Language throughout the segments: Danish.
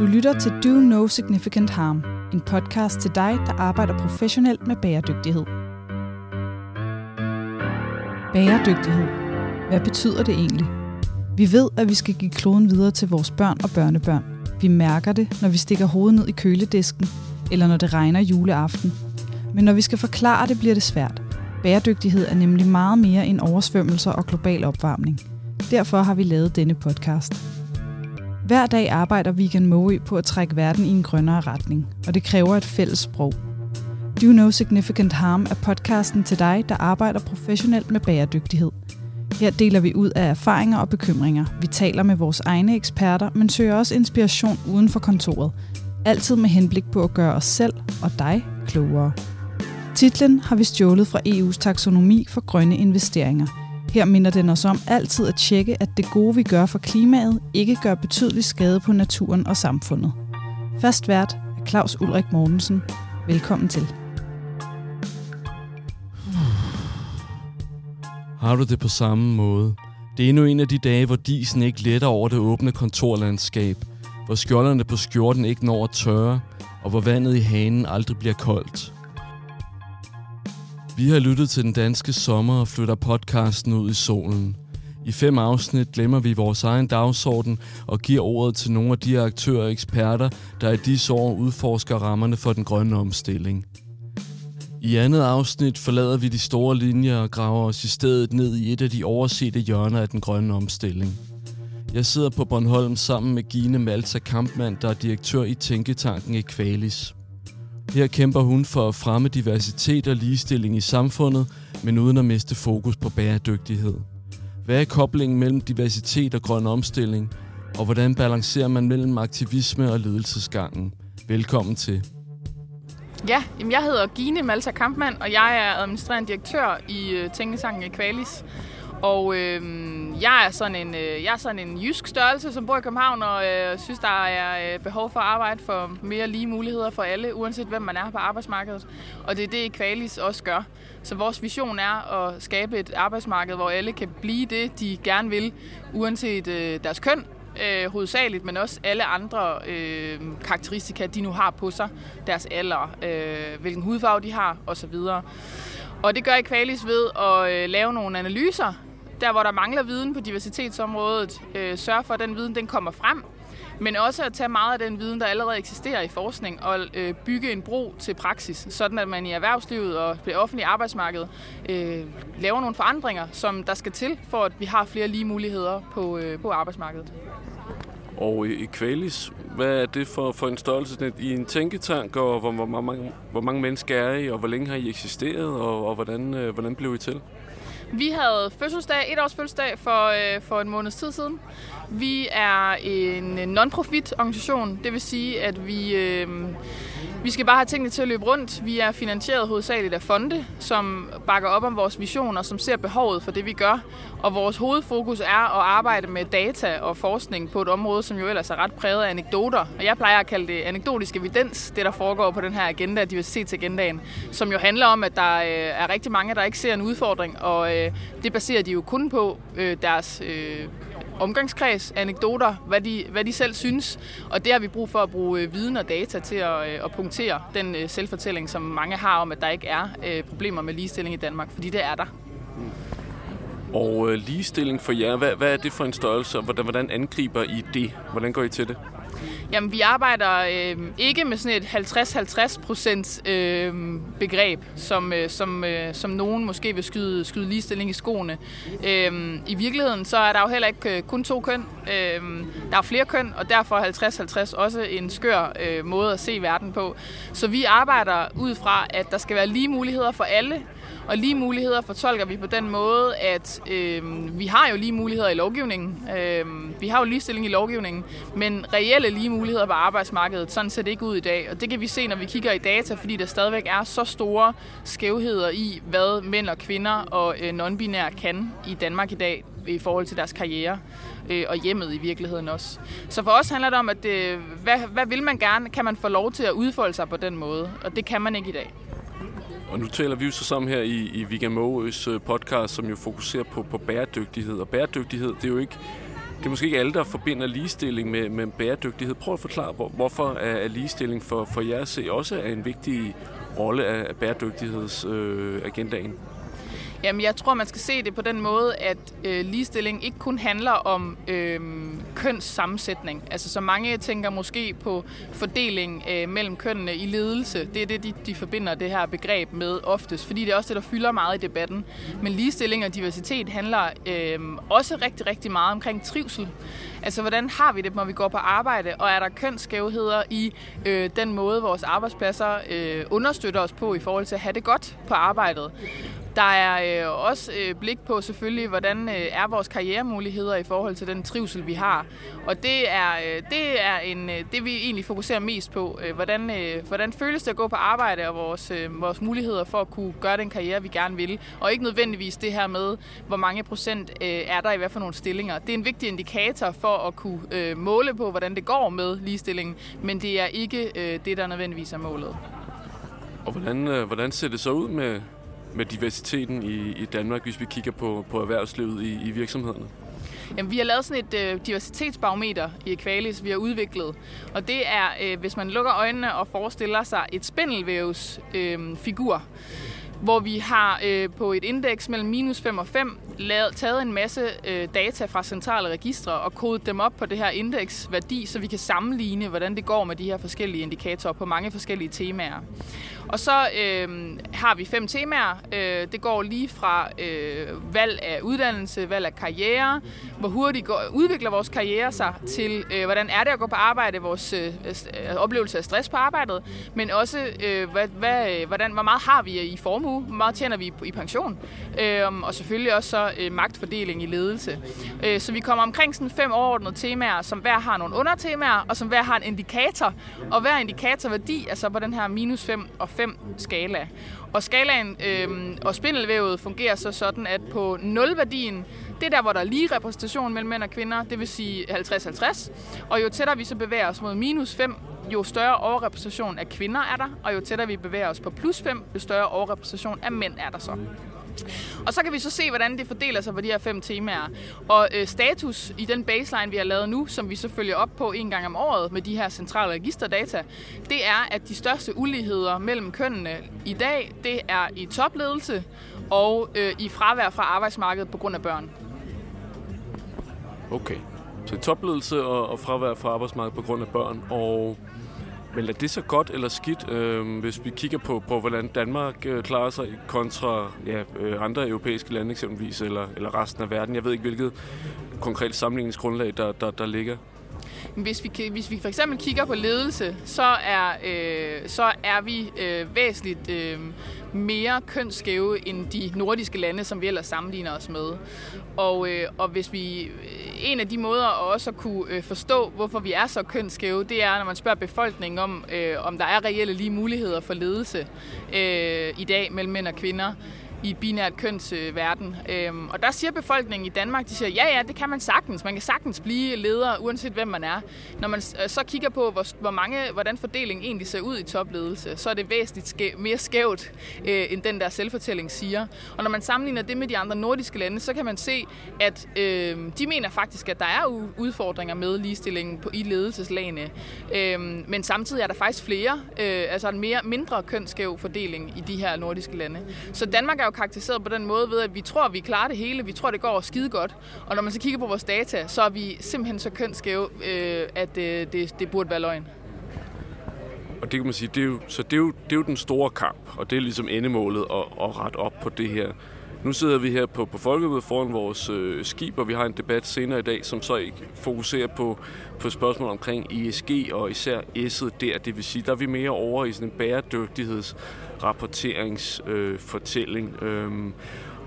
Du lytter til Do No Significant Harm, en podcast til dig, der arbejder professionelt med bæredygtighed. Bæredygtighed. Hvad betyder det egentlig? Vi ved, at vi skal give kloden videre til vores børn og børnebørn. Vi mærker det, når vi stikker hovedet ned i køledisken, eller når det regner juleaften. Men når vi skal forklare det, bliver det svært. Bæredygtighed er nemlig meget mere end oversvømmelser og global opvarmning. Derfor har vi lavet denne podcast. Hver dag arbejder Vegan Moe på at trække verden i en grønnere retning, og det kræver et fælles sprog. Do No Significant Harm er podcasten til dig, der arbejder professionelt med bæredygtighed. Her deler vi ud af erfaringer og bekymringer. Vi taler med vores egne eksperter, men søger også inspiration uden for kontoret. Altid med henblik på at gøre os selv og dig klogere. Titlen har vi stjålet fra EU's taksonomi for grønne investeringer – her minder den os om altid at tjekke, at det gode, vi gør for klimaet, ikke gør betydelig skade på naturen og samfundet. Fast vært er Claus Ulrik Mortensen. Velkommen til. Har du det på samme måde? Det er endnu en af de dage, hvor disen ikke letter over det åbne kontorlandskab, hvor skjolderne på skjorten ikke når at tørre, og hvor vandet i hanen aldrig bliver koldt. Vi har lyttet til den danske sommer og flytter podcasten ud i solen. I fem afsnit glemmer vi vores egen dagsorden og giver ordet til nogle af de aktører og eksperter, der i disse år udforsker rammerne for den grønne omstilling. I andet afsnit forlader vi de store linjer og graver os i stedet ned i et af de oversete hjørner af den grønne omstilling. Jeg sidder på Bornholm sammen med Gine Malta Kampmann, der er direktør i Tænketanken Equalis. Her kæmper hun for at fremme diversitet og ligestilling i samfundet, men uden at miste fokus på bæredygtighed. Hvad er koblingen mellem diversitet og grøn omstilling, og hvordan balancerer man mellem aktivisme og ledelsesgangen? Velkommen til. Ja, jamen jeg hedder Gine Malta Kampmann, og jeg er administrerende direktør i øh, Tænkesangen Equalis. Og øh, jeg, er sådan en, øh, jeg er sådan en jysk størrelse, som bor i København, og øh, synes, der er øh, behov for at arbejde for mere lige muligheder for alle, uanset hvem man er på arbejdsmarkedet. Og det er det, Kvalis også gør. Så vores vision er at skabe et arbejdsmarked, hvor alle kan blive det, de gerne vil, uanset øh, deres køn, øh, hovedsageligt, men også alle andre øh, karakteristika, de nu har på sig. Deres alder, øh, hvilken hudfarve de har, osv. Og det gør Equalis ved at øh, lave nogle analyser der hvor der mangler viden på diversitetsområdet, øh, sørge for, at den viden den kommer frem, men også at tage meget af den viden, der allerede eksisterer i forskning, og øh, bygge en bro til praksis, sådan at man i erhvervslivet og det offentlige arbejdsmarked øh, laver nogle forandringer, som der skal til, for at vi har flere lige muligheder på, øh, på arbejdsmarkedet. Og i Kvalis, hvad er det for, for en størrelse i en tænketank, og hvor, hvor, hvor, mange, hvor mange mennesker er I, og hvor længe har I eksisteret, og, og hvordan, øh, hvordan blev I til? Vi havde fødselsdag, et års fødselsdag for, øh, for en måneds tid siden. Vi er en non-profit organisation, det vil sige, at vi, øh, vi skal bare have tingene til at løbe rundt. Vi er finansieret hovedsageligt af fonde, som bakker op om vores vision og som ser behovet for det, vi gør. Og vores hovedfokus er at arbejde med data og forskning på et område, som jo ellers er ret præget af anekdoter. Og jeg plejer at kalde det anekdotisk evidens, det der foregår på den her agenda, diversitetsagendaen, som jo handler om, at der øh, er rigtig mange, der ikke ser en udfordring, og øh, det baserer de jo kun på øh, deres omgangskreds, anekdoter, hvad de, hvad de selv synes. Og det har vi brug for at bruge øh, viden og data til at, øh, at punktere den øh, selvfortælling, som mange har om, at der ikke er problemer med ligestilling i Danmark, fordi det er der. Og øh, ligestilling for jer, hvad, hvad er det for en størrelse, og hvordan, hvordan angriber I det? Hvordan går I til det? Jamen, vi arbejder øh, ikke med sådan et 50-50 procent øh, begreb, som, øh, som, øh, som nogen måske vil skyde, skyde ligestilling i skoene. Øh, I virkeligheden så er der jo heller ikke øh, kun to køn. Øh, der er flere køn, og derfor er 50-50 også en skør øh, måde at se verden på. Så vi arbejder ud fra, at der skal være lige muligheder for alle, og lige muligheder fortolker vi på den måde, at øh, vi har jo lige muligheder i lovgivningen. Øh, vi har jo ligestilling i lovgivningen, men reelle lige muligheder på arbejdsmarkedet, sådan ser det ikke ud i dag. Og det kan vi se, når vi kigger i data, fordi der stadigvæk er så store skævheder i, hvad mænd og kvinder og øh, non-binære kan i Danmark i dag i forhold til deres karriere øh, og hjemmet i virkeligheden også. Så for os handler det om, at det, hvad, hvad vil man gerne? Kan man få lov til at udfolde sig på den måde? Og det kan man ikke i dag. Og nu taler vi jo så sammen her i, i Vigam øh, podcast, som jo fokuserer på, på bæredygtighed. Og bæredygtighed, det er jo ikke det er måske ikke alle, der forbinder ligestilling med, med bæredygtighed. Prøv at forklare, hvor, hvorfor er ligestilling for, for jer at se også er en vigtig rolle af bæredygtighedsagendaen? Øh, Jamen, jeg tror, man skal se det på den måde, at øh, ligestilling ikke kun handler om øh, kønssammensætning. Altså, så mange tænker måske på fordeling øh, mellem kønnene i ledelse. Det er det, de, de forbinder det her begreb med oftest, fordi det er også det, der fylder meget i debatten. Men ligestilling og diversitet handler øh, også rigtig, rigtig meget omkring trivsel. Altså, hvordan har vi det, når vi går på arbejde, og er der kønsskævheder i øh, den måde, vores arbejdspladser øh, understøtter os på i forhold til at have det godt på arbejdet? Der er øh, også øh, blik på selvfølgelig, hvordan øh, er vores karrieremuligheder i forhold til den trivsel, vi har. Og det er, øh, det er en, øh, det, vi egentlig fokuserer mest på. Øh, hvordan, øh, hvordan føles det at gå på arbejde, og vores, øh, vores muligheder for at kunne gøre den karriere, vi gerne vil. Og ikke nødvendigvis det her med, hvor mange procent øh, er der i hvad for nogle stillinger. Det er en vigtig indikator for at kunne øh, måle på, hvordan det går med ligestillingen, men det er ikke øh, det, der nødvendigvis er målet. Og hvordan, øh, hvordan ser det så ud med, med diversiteten i, i Danmark, hvis vi kigger på, på erhvervslivet i, i virksomhederne? Jamen, vi har lavet sådan et øh, diversitetsbarometer i Equalis, vi har udviklet. Og det er, øh, hvis man lukker øjnene og forestiller sig et spindelvævsfigur, øh, figur, hvor vi har øh, på et indeks mellem minus 5 og 5 lavet, taget en masse øh, data fra centrale registre og kodet dem op på det her indeksværdi, så vi kan sammenligne, hvordan det går med de her forskellige indikatorer på mange forskellige temaer. Og så øh, har vi fem temaer. Øh, det går lige fra øh, valg af uddannelse, valg af karriere, hvor hurtigt går, udvikler vores karriere sig, til øh, hvordan er det at gå på arbejde, vores øh, øh oplevelse af stress på arbejdet, men også øh, hvad, hvad, øh, hvordan, hvor meget har vi i formue, hvor meget tjener vi i pension, øh, og selvfølgelig også så øh, magtfordeling i ledelse. Øh, så vi kommer omkring sådan fem overordnede temaer, som hver har nogle undertemaer, og som hver har en indikator, og hver indikatorværdi er så på den her minus 5 og 5 5 skala. Og skalaen øh, og spindelvævet fungerer så sådan, at på 0-værdien, det er der, hvor der er lige repræsentation mellem mænd og kvinder, det vil sige 50-50. Og jo tættere vi så bevæger os mod minus 5, jo større overrepræsentation af kvinder er der, og jo tættere vi bevæger os på plus 5, jo større overrepræsentation af mænd er der så. Og så kan vi så se, hvordan det fordeler sig på de her fem temaer. Og øh, status i den baseline, vi har lavet nu, som vi så følger op på en gang om året med de her centrale registerdata, det er, at de største uligheder mellem kønnene i dag, det er i topledelse og øh, i fravær fra arbejdsmarkedet på grund af børn. Okay. Så topledelse og, og fravær fra arbejdsmarkedet på grund af børn. Og men er det så godt eller skidt, øh, hvis vi kigger på, på hvordan Danmark øh, klarer sig kontra ja, øh, andre europæiske lande eksempelvis, eller, eller resten af verden? Jeg ved ikke, hvilket konkret sammenligningsgrundlag, der, der, der ligger. Hvis vi, hvis vi for eksempel kigger på ledelse, så er, øh, så er vi øh, væsentligt øh, mere kønsskæve end de nordiske lande, som vi ellers sammenligner os med. Og, øh, og hvis vi, øh, en af de måder at også at kunne øh, forstå, hvorfor vi er så kønsskæve, det er, når man spørger befolkningen om, øh, om der er reelle lige muligheder for ledelse øh, i dag mellem mænd og kvinder i binært kønsverden. Øh, øhm, og der siger befolkningen i Danmark, de siger, ja ja, det kan man sagtens. Man kan sagtens blive leder, uanset hvem man er. Når man øh, så kigger på, hvor, hvor mange, hvordan fordelingen egentlig ser ud i topledelse, så er det væsentligt skæv, mere skævt, øh, end den der selvfortælling siger. Og når man sammenligner det med de andre nordiske lande, så kan man se, at øh, de mener faktisk, at der er udfordringer med ligestillingen på, i ledelseslagene. Øh, men samtidig er der faktisk flere, øh, altså en mere, mindre kønsskæv fordeling i de her nordiske lande. Så Danmark er jo karakteriseret på den måde ved, at vi tror, at vi klarer det hele. Vi tror, det går skide godt. Og når man så kigger på vores data, så er vi simpelthen så kønsskæve, øh, at øh, det, det burde være løgn. Og det kan man sige, det er jo, så det er, jo, det er jo den store kamp, og det er ligesom endemålet at, at rette op på det her. Nu sidder vi her på, på Folkemødet foran vores øh, skib, og vi har en debat senere i dag, som så ikke fokuserer på, på spørgsmål omkring ESG og især S'et der. Det vil sige, der er vi mere over i sådan en bæredygtighedsrapporteringsfortælling. Øh, øhm,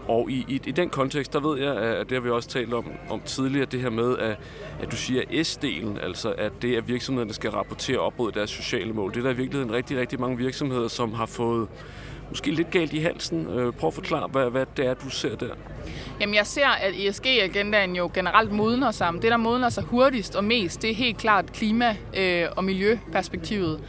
og i, i, i den kontekst, der ved jeg, at det har vi også talt om, om tidligere, det her med, at, at du siger S-delen, altså at det er virksomhederne, der skal rapportere op mod deres sociale mål. Det er der i virkeligheden rigtig, rigtig mange virksomheder, som har fået måske lidt galt i halsen. Øh, prøv at forklare, hvad, hvad det er, du ser der. Jamen jeg ser, at ESG-agendaen jo generelt modner sig. Det, der modner sig hurtigst og mest, det er helt klart klima- øh, og miljøperspektivet.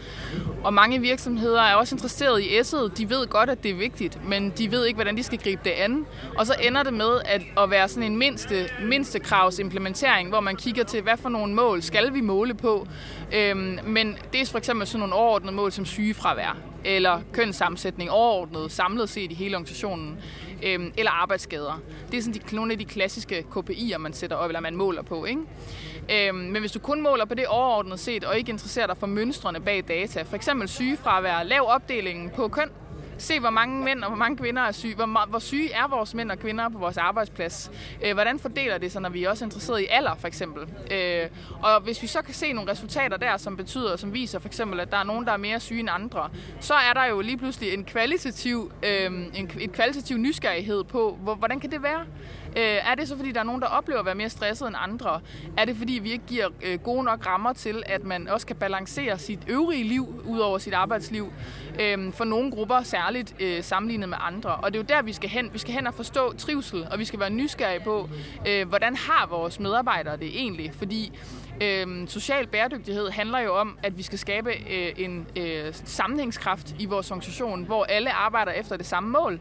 Og mange virksomheder er også interesseret i S'et. De ved godt, at det er vigtigt, men de ved ikke, hvordan de skal gribe det an. Og så ender det med at, at være sådan en mindste, mindste kravs implementering, hvor man kigger til, hvad for nogle mål skal vi måle på. Øhm, men det er for eksempel sådan nogle overordnede mål som sygefravær eller kønssammensætning overordnet samlet set i hele organisationen øh, eller arbejdsskader. Det er sådan de, nogle af de klassiske KPI'er, man sætter op, eller man måler på. Ikke? Øh, men hvis du kun måler på det overordnet set, og ikke interesserer dig for mønstrene bag data, for eksempel sygefravær, lav opdelingen på køn, se, hvor mange mænd og hvor mange kvinder er syge. Hvor, hvor syge er vores mænd og kvinder på vores arbejdsplads? Øh, hvordan fordeler det sig, når vi er også interesseret i alder, for eksempel? Øh, og hvis vi så kan se nogle resultater der, som betyder, som viser for eksempel, at der er nogen, der er mere syge end andre, så er der jo lige pludselig en kvalitativ, øh, en, et kvalitativ nysgerrighed på, hvor, hvordan kan det være? Øh, er det så, fordi der er nogen, der oplever at være mere stresset end andre? Er det, fordi vi ikke giver øh, gode nok rammer til, at man også kan balancere sit øvrige liv ud over sit arbejdsliv? Øh, for nogle grupper særligt øh, sammenlignet med andre. Og det er jo der, vi skal hen. Vi skal hen og forstå trivsel, og vi skal være nysgerrige på, øh, hvordan har vores medarbejdere det egentlig? Fordi Øh, social bæredygtighed handler jo om, at vi skal skabe øh, en øh, sammenhængskraft i vores organisation, hvor alle arbejder efter det samme mål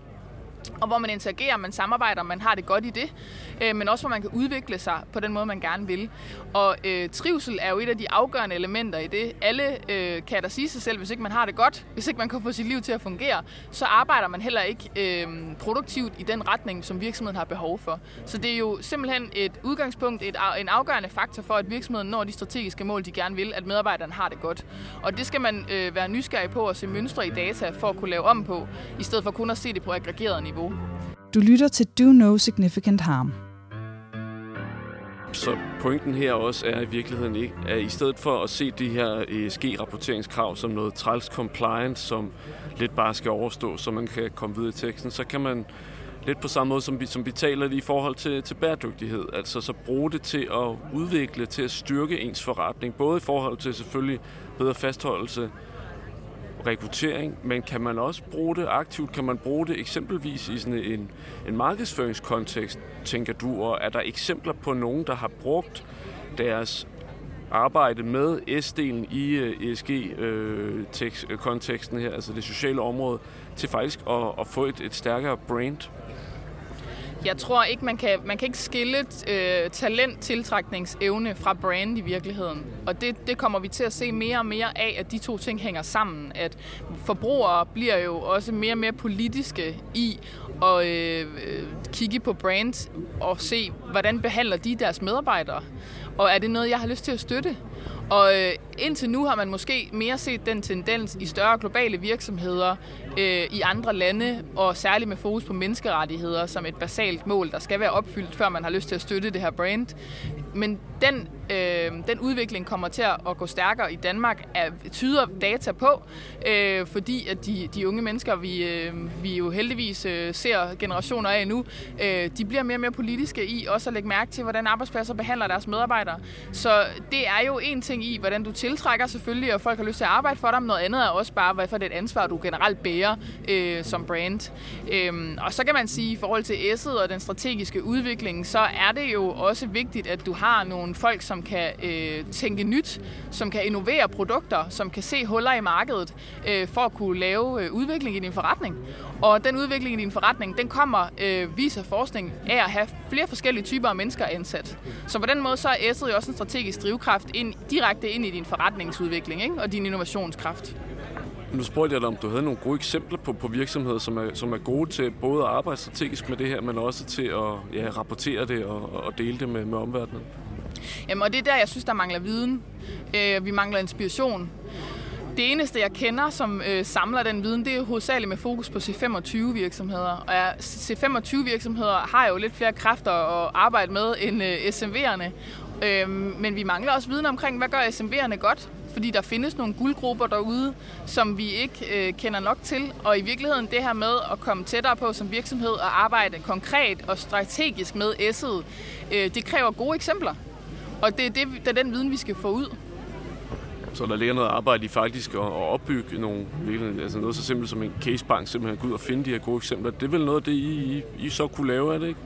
og hvor man interagerer, man samarbejder, man har det godt i det, øh, men også hvor man kan udvikle sig på den måde, man gerne vil. Og øh, trivsel er jo et af de afgørende elementer i det. Alle øh, kan da sige sig selv, hvis ikke man har det godt, hvis ikke man kan få sit liv til at fungere, så arbejder man heller ikke øh, produktivt i den retning, som virksomheden har behov for. Så det er jo simpelthen et udgangspunkt, et, en afgørende faktor for, at virksomheden når de strategiske mål, de gerne vil, at medarbejderne har det godt. Og det skal man øh, være nysgerrig på at se mønstre i data for at kunne lave om på, i stedet for kun at se det på aggregeret niveau niveau. Du lytter til Do No Significant Harm. Så pointen her også er i virkeligheden ikke, at i stedet for at se de her ESG-rapporteringskrav som noget træls compliance, som lidt bare skal overstå, så man kan komme videre i teksten, så kan man lidt på samme måde, som vi, som vi taler i forhold til, til bæredygtighed. Altså så bruge det til at udvikle, til at styrke ens forretning, både i forhold til selvfølgelig bedre fastholdelse rekruttering, men kan man også bruge det aktivt? Kan man bruge det eksempelvis i sådan en, en markedsføringskontekst, tænker du? Og er der eksempler på nogen, der har brugt deres arbejde med S-delen i øh, ESG-konteksten øh, øh, her, altså det sociale område, til faktisk at, at få et, et stærkere brand? Jeg tror ikke, man kan, man kan ikke skille øh, talent-tiltrækningsevne fra brand i virkeligheden. Og det, det kommer vi til at se mere og mere af, at de to ting hænger sammen. At forbrugere bliver jo også mere og mere politiske i at øh, øh kigge på brand og se, hvordan behandler de deres medarbejdere. Og er det noget, jeg har lyst til at støtte? Og øh, indtil nu har man måske mere set den tendens i større globale virksomheder øh, i andre lande, og særligt med fokus på menneskerettigheder som et basalt mål, der skal være opfyldt, før man har lyst til at støtte det her brand. Men den, øh, den udvikling kommer til at gå stærkere i Danmark, er, tyder data på, øh, fordi at de, de unge mennesker, vi, øh, vi jo heldigvis øh, ser generationer af nu, øh, de bliver mere og mere politiske i også at lægge mærke til, hvordan arbejdspladser behandler deres medarbejdere. Så det er jo en ting i, hvordan du tiltrækker selvfølgelig, og folk har lyst til at arbejde for dig, men noget andet er også bare, hvad for det et ansvar, du generelt bærer øh, som brand. Øhm, og så kan man sige, i forhold til S'et og den strategiske udvikling, så er det jo også vigtigt, at du har nogle folk, som kan øh, tænke nyt, som kan innovere produkter, som kan se huller i markedet øh, for at kunne lave øh, udvikling i din forretning. Og den udvikling i din forretning, den kommer, øh, viser forskning, af at have flere forskellige typer af mennesker ansat. Så på den måde så er S'et jo også en strategisk drivkraft ind, direkte ind i din forretningsudvikling ikke? og din innovationskraft. Nu spurgte jeg dig, om du havde nogle gode eksempler på, på virksomheder, som er, som er gode til både at arbejde strategisk med det her, men også til at ja, rapportere det og, og dele det med, med omverdenen. Jamen, og det er der, jeg synes, der mangler viden. Øh, vi mangler inspiration. Det eneste, jeg kender, som øh, samler den viden, det er hovedsageligt med fokus på C25-virksomheder. Og ja, C25-virksomheder har jo lidt flere kræfter at arbejde med end øh, SMV'erne. Øh, men vi mangler også viden omkring, hvad gør SMV'erne godt? Fordi der findes nogle guldgrupper derude, som vi ikke øh, kender nok til. Og i virkeligheden det her med at komme tættere på som virksomhed og arbejde konkret og strategisk med S'et, øh, det kræver gode eksempler. Og det er, det, det er den viden, vi skal få ud. Så der ligger noget arbejde i faktisk at, at opbygge nogle, altså noget så simpelt som en casebank, simpelthen gå ud og finde de her gode eksempler. Det er vel noget af det, I, I, I så kunne lave, er det ikke?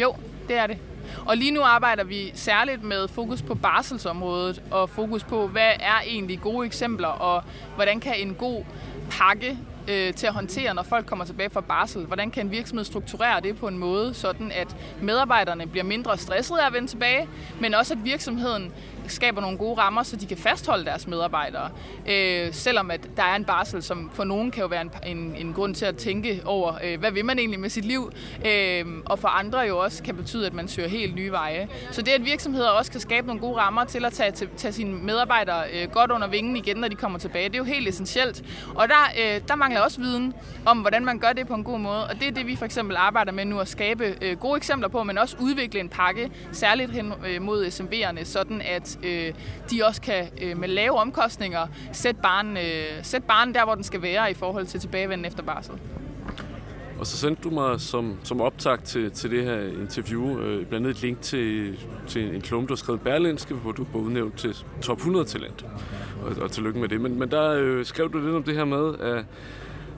Jo, det er det. Og lige nu arbejder vi særligt med fokus på barselsområdet og fokus på, hvad er egentlig gode eksempler, og hvordan kan en god pakke øh, til at håndtere, når folk kommer tilbage fra barsel? Hvordan kan en virksomhed strukturere det på en måde, sådan at medarbejderne bliver mindre stressede af at vende tilbage, men også at virksomheden skaber nogle gode rammer, så de kan fastholde deres medarbejdere. Øh, selvom at der er en barsel, som for nogen kan jo være en, en, en grund til at tænke over, øh, hvad vil man egentlig med sit liv, øh, og for andre jo også kan betyde, at man søger helt nye veje. Så det, at virksomheder også kan skabe nogle gode rammer til at tage, til, tage sine medarbejdere øh, godt under vingen igen, når de kommer tilbage, det er jo helt essentielt. Og der, øh, der mangler også viden om, hvordan man gør det på en god måde, og det er det, vi for eksempel arbejder med nu at skabe øh, gode eksempler på, men også udvikle en pakke, særligt hen øh, mod SMV'erne, sådan at øh, de også kan øh, med lave omkostninger sætte barnen, øh, sætte barnen der, hvor den skal være i forhold til tilbagevenden efter barsel. Og så sendte du mig som, som optag til, til det her interview øh, blandt andet et link til, til en klum, du har skrevet Berlinske, hvor du var udnævnt til top 100 talent. Og, og tillykke med det. Men, men der øh, skrev du lidt om det her med, at,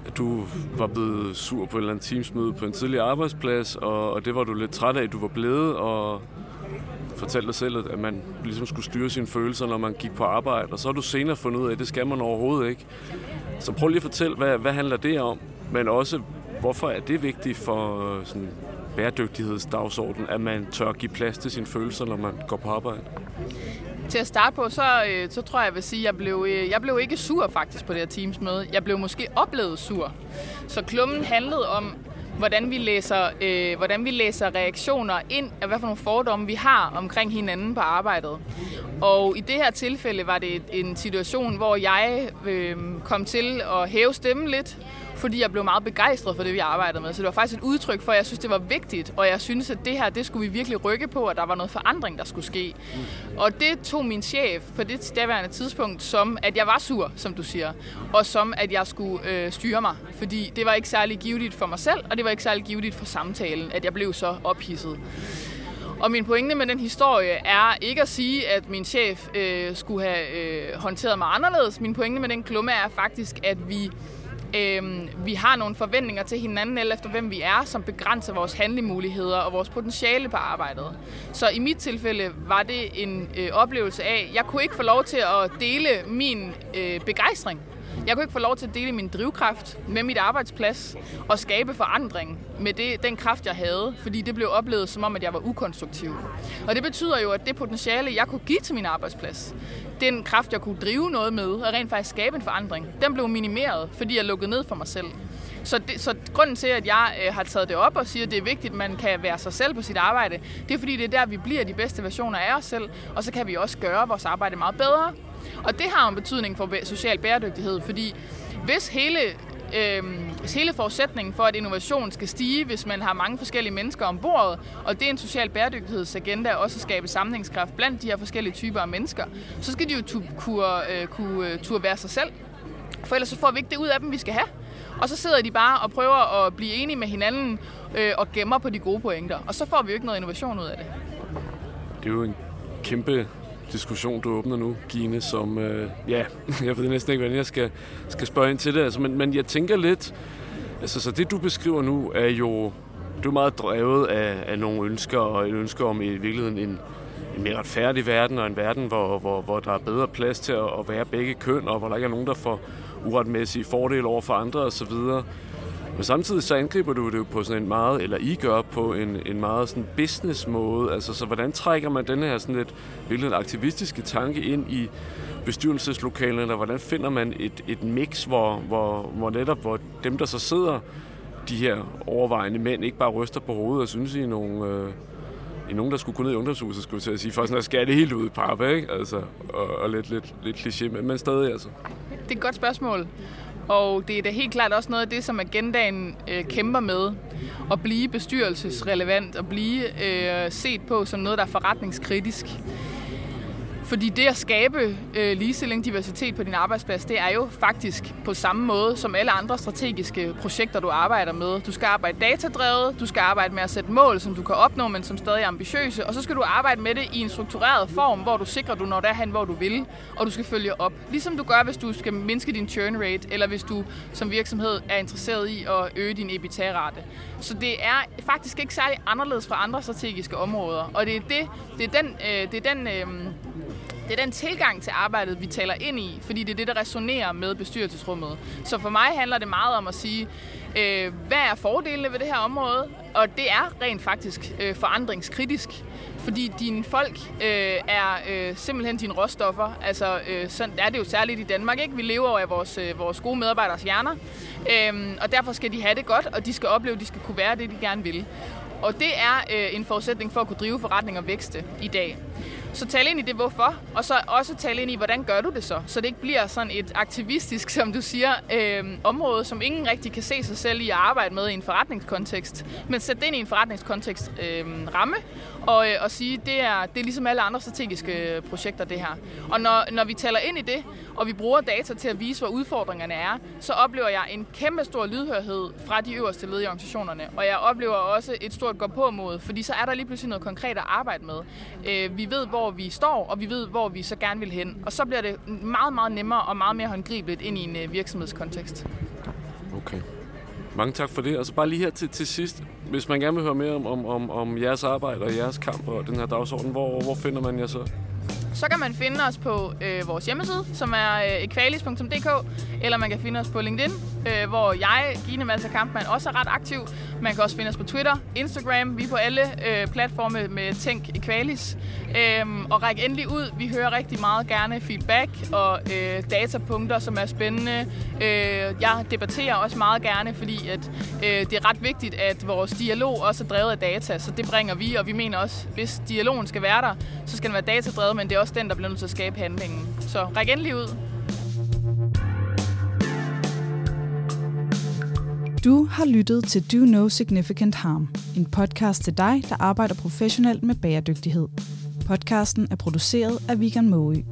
at du var blevet sur på et eller andet teamsmøde på en tidlig arbejdsplads, og, og det var du lidt træt af, at du var blevet, og, fortalte dig selv, at man ligesom skulle styre sine følelser, når man gik på arbejde. Og så har du senere fundet ud af, at det skal man overhovedet ikke. Så prøv lige at fortælle, hvad, hvad handler det om? Men også, hvorfor er det vigtigt for øh, sådan bæredygtighedsdagsorden, at man tør give plads til sine følelser, når man går på arbejde? Til at starte på, så, øh, så tror jeg, jeg vil sige, at jeg blev, øh, jeg blev ikke sur faktisk på det her teamsmøde. Jeg blev måske oplevet sur. Så klummen handlede om, hvordan vi læser, øh, hvordan vi læser reaktioner ind, og hvad for nogle fordomme vi har omkring hinanden på arbejdet. Og i det her tilfælde var det en situation, hvor jeg øh, kom til at hæve stemmen lidt, fordi jeg blev meget begejstret for det, vi arbejdede med. Så det var faktisk et udtryk for, at jeg synes, det var vigtigt, og jeg synes, at det her, det skulle vi virkelig rykke på, at der var noget forandring, der skulle ske. Mm. Og det tog min chef på det daværende tidspunkt som, at jeg var sur, som du siger, og som, at jeg skulle øh, styre mig, fordi det var ikke særlig givetigt for mig selv, og det var ikke særlig givetigt for samtalen, at jeg blev så ophidset. Og min pointe med den historie er ikke at sige, at min chef øh, skulle have øh, håndteret mig anderledes. Min pointe med den klumme er faktisk, at vi Øhm, vi har nogle forventninger til hinanden, eller efter hvem vi er, som begrænser vores handlemuligheder og vores potentiale på arbejdet. Så i mit tilfælde var det en øh, oplevelse af, at jeg kunne ikke få lov til at dele min øh, begejstring jeg kunne ikke få lov til at dele min drivkraft med mit arbejdsplads og skabe forandring med det, den kraft, jeg havde, fordi det blev oplevet som om, at jeg var ukonstruktiv. Og det betyder jo, at det potentiale, jeg kunne give til min arbejdsplads, den kraft, jeg kunne drive noget med og rent faktisk skabe en forandring, den blev minimeret, fordi jeg lukkede ned for mig selv. Så, det, så grunden til, at jeg øh, har taget det op og siger, at det er vigtigt, at man kan være sig selv på sit arbejde, det er fordi, det er der, vi bliver de bedste versioner af os selv, og så kan vi også gøre vores arbejde meget bedre. Og det har en betydning for social bæredygtighed, fordi hvis hele øh, hele forudsætningen for, at innovation skal stige, hvis man har mange forskellige mennesker om og det er en social bæredygtighedsagenda også at skabe samlingskraft blandt de her forskellige typer af mennesker, så skal de jo kunne, øh, kunne øh, turde være sig selv. For ellers så får vi ikke det ud af dem, vi skal have. Og så sidder de bare og prøver at blive enige med hinanden øh, og gemmer på de gode pointer. Og så får vi jo ikke noget innovation ud af det. Det er jo en kæmpe diskussion, du åbner nu, Gine, som, øh, ja, jeg ved næsten ikke, hvordan jeg skal, skal spørge ind til det, altså, men, men jeg tænker lidt, altså, så det du beskriver nu er jo, du er meget drevet af, af nogle ønsker, og et ønske om i virkeligheden en, en mere retfærdig verden, og en verden, hvor, hvor, hvor der er bedre plads til at, at være begge køn, og hvor der ikke er nogen, der får uretmæssige fordele over for andre osv. Men samtidig så angriber du det jo på sådan en meget, eller I gør på en, en meget sådan business måde. Altså, så hvordan trækker man den her sådan lidt, virkelig aktivistiske tanke ind i bestyrelseslokalerne, eller hvordan finder man et, et mix, hvor, hvor, hvor netop hvor dem, der så sidder, de her overvejende mænd, ikke bare ryster på hovedet og synes, I nogle, øh, i nogen, der skulle gå ned i ungdomshuset, skulle jeg sige, for sådan at skære det helt ud i pap, ikke? Altså, og, og lidt, lidt, lidt kliché, men, men stadig altså. Det er et godt spørgsmål. Og det er da helt klart også noget af det, som agendaen øh, kæmper med. At blive bestyrelsesrelevant og blive øh, set på som noget, der er forretningskritisk. Fordi det at skabe øh, ligestilling, diversitet på din arbejdsplads, det er jo faktisk på samme måde som alle andre strategiske projekter, du arbejder med. Du skal arbejde datadrevet, du skal arbejde med at sætte mål, som du kan opnå, men som stadig er ambitiøse, og så skal du arbejde med det i en struktureret form, hvor du sikrer, du når derhen, hvor du vil, og du skal følge op. Ligesom du gør, hvis du skal mindske din churn rate, eller hvis du som virksomhed er interesseret i at øge din EBITDA-rate. Så det er faktisk ikke særlig anderledes fra andre strategiske områder, og det er, det, det er den, øh, det er den øh, det er den tilgang til arbejdet, vi taler ind i, fordi det er det, der resonerer med bestyrelsesrummet. Så for mig handler det meget om at sige, øh, hvad er fordelene ved det her område? Og det er rent faktisk øh, forandringskritisk, fordi dine folk øh, er øh, simpelthen dine råstoffer. Altså, øh, sådan er det jo særligt i Danmark, ikke? Vi lever af vores, øh, vores gode medarbejderes hjerner, øh, og derfor skal de have det godt, og de skal opleve, at de skal kunne være det, de gerne vil. Og det er øh, en forudsætning for at kunne drive forretning og vækste i dag. Så tal ind i det hvorfor, og så også tal ind i, hvordan gør du det så? Så det ikke bliver sådan et aktivistisk, som du siger, øh, område, som ingen rigtig kan se sig selv i at arbejde med i en forretningskontekst. Men sæt det ind i en forretningskontekst øh, ramme, og, øh, og sige, det er, det er ligesom alle andre strategiske øh, projekter, det her. Og når, når vi taler ind i det, og vi bruger data til at vise, hvor udfordringerne er, så oplever jeg en kæmpe stor lydhørhed fra de øverste led i organisationerne. Og jeg oplever også et stort gå på mod, fordi så er der lige pludselig noget konkret at arbejde med. Øh, vi ved, hvor vi står, og vi ved, hvor vi så gerne vil hen. Og så bliver det meget, meget nemmere og meget mere håndgribeligt ind i en øh, virksomhedskontekst. Okay. Mange tak for det. Og så bare lige her til, til sidst. Hvis man gerne vil høre mere om, om, om, om jeres arbejde og jeres kamp og den her dagsorden, hvor, hvor finder man jer så? Så kan man finde os på øh, vores hjemmeside, som er øh, equalis.dk, eller man kan finde os på LinkedIn, øh, hvor jeg, Gine Malta Kampmann, også er ret aktiv. Man kan også finde os på Twitter, Instagram. Vi er på alle øh, platforme med Tænk Equalis. Øhm, og ræk endelig ud. Vi hører rigtig meget gerne feedback og øh, datapunkter, som er spændende. Øh, jeg debatterer også meget gerne, fordi at, øh, det er ret vigtigt, at vores dialog også er drevet af data. Så det bringer vi, og vi mener også, hvis dialogen skal være der, så skal den være datadrevet, men det er også den, der bliver nødt til at skabe handlingen. Så ræk endelig ud. Du har lyttet til Do No Significant Harm, en podcast til dig, der arbejder professionelt med bæredygtighed. Podcasten er produceret af Vigan Måge.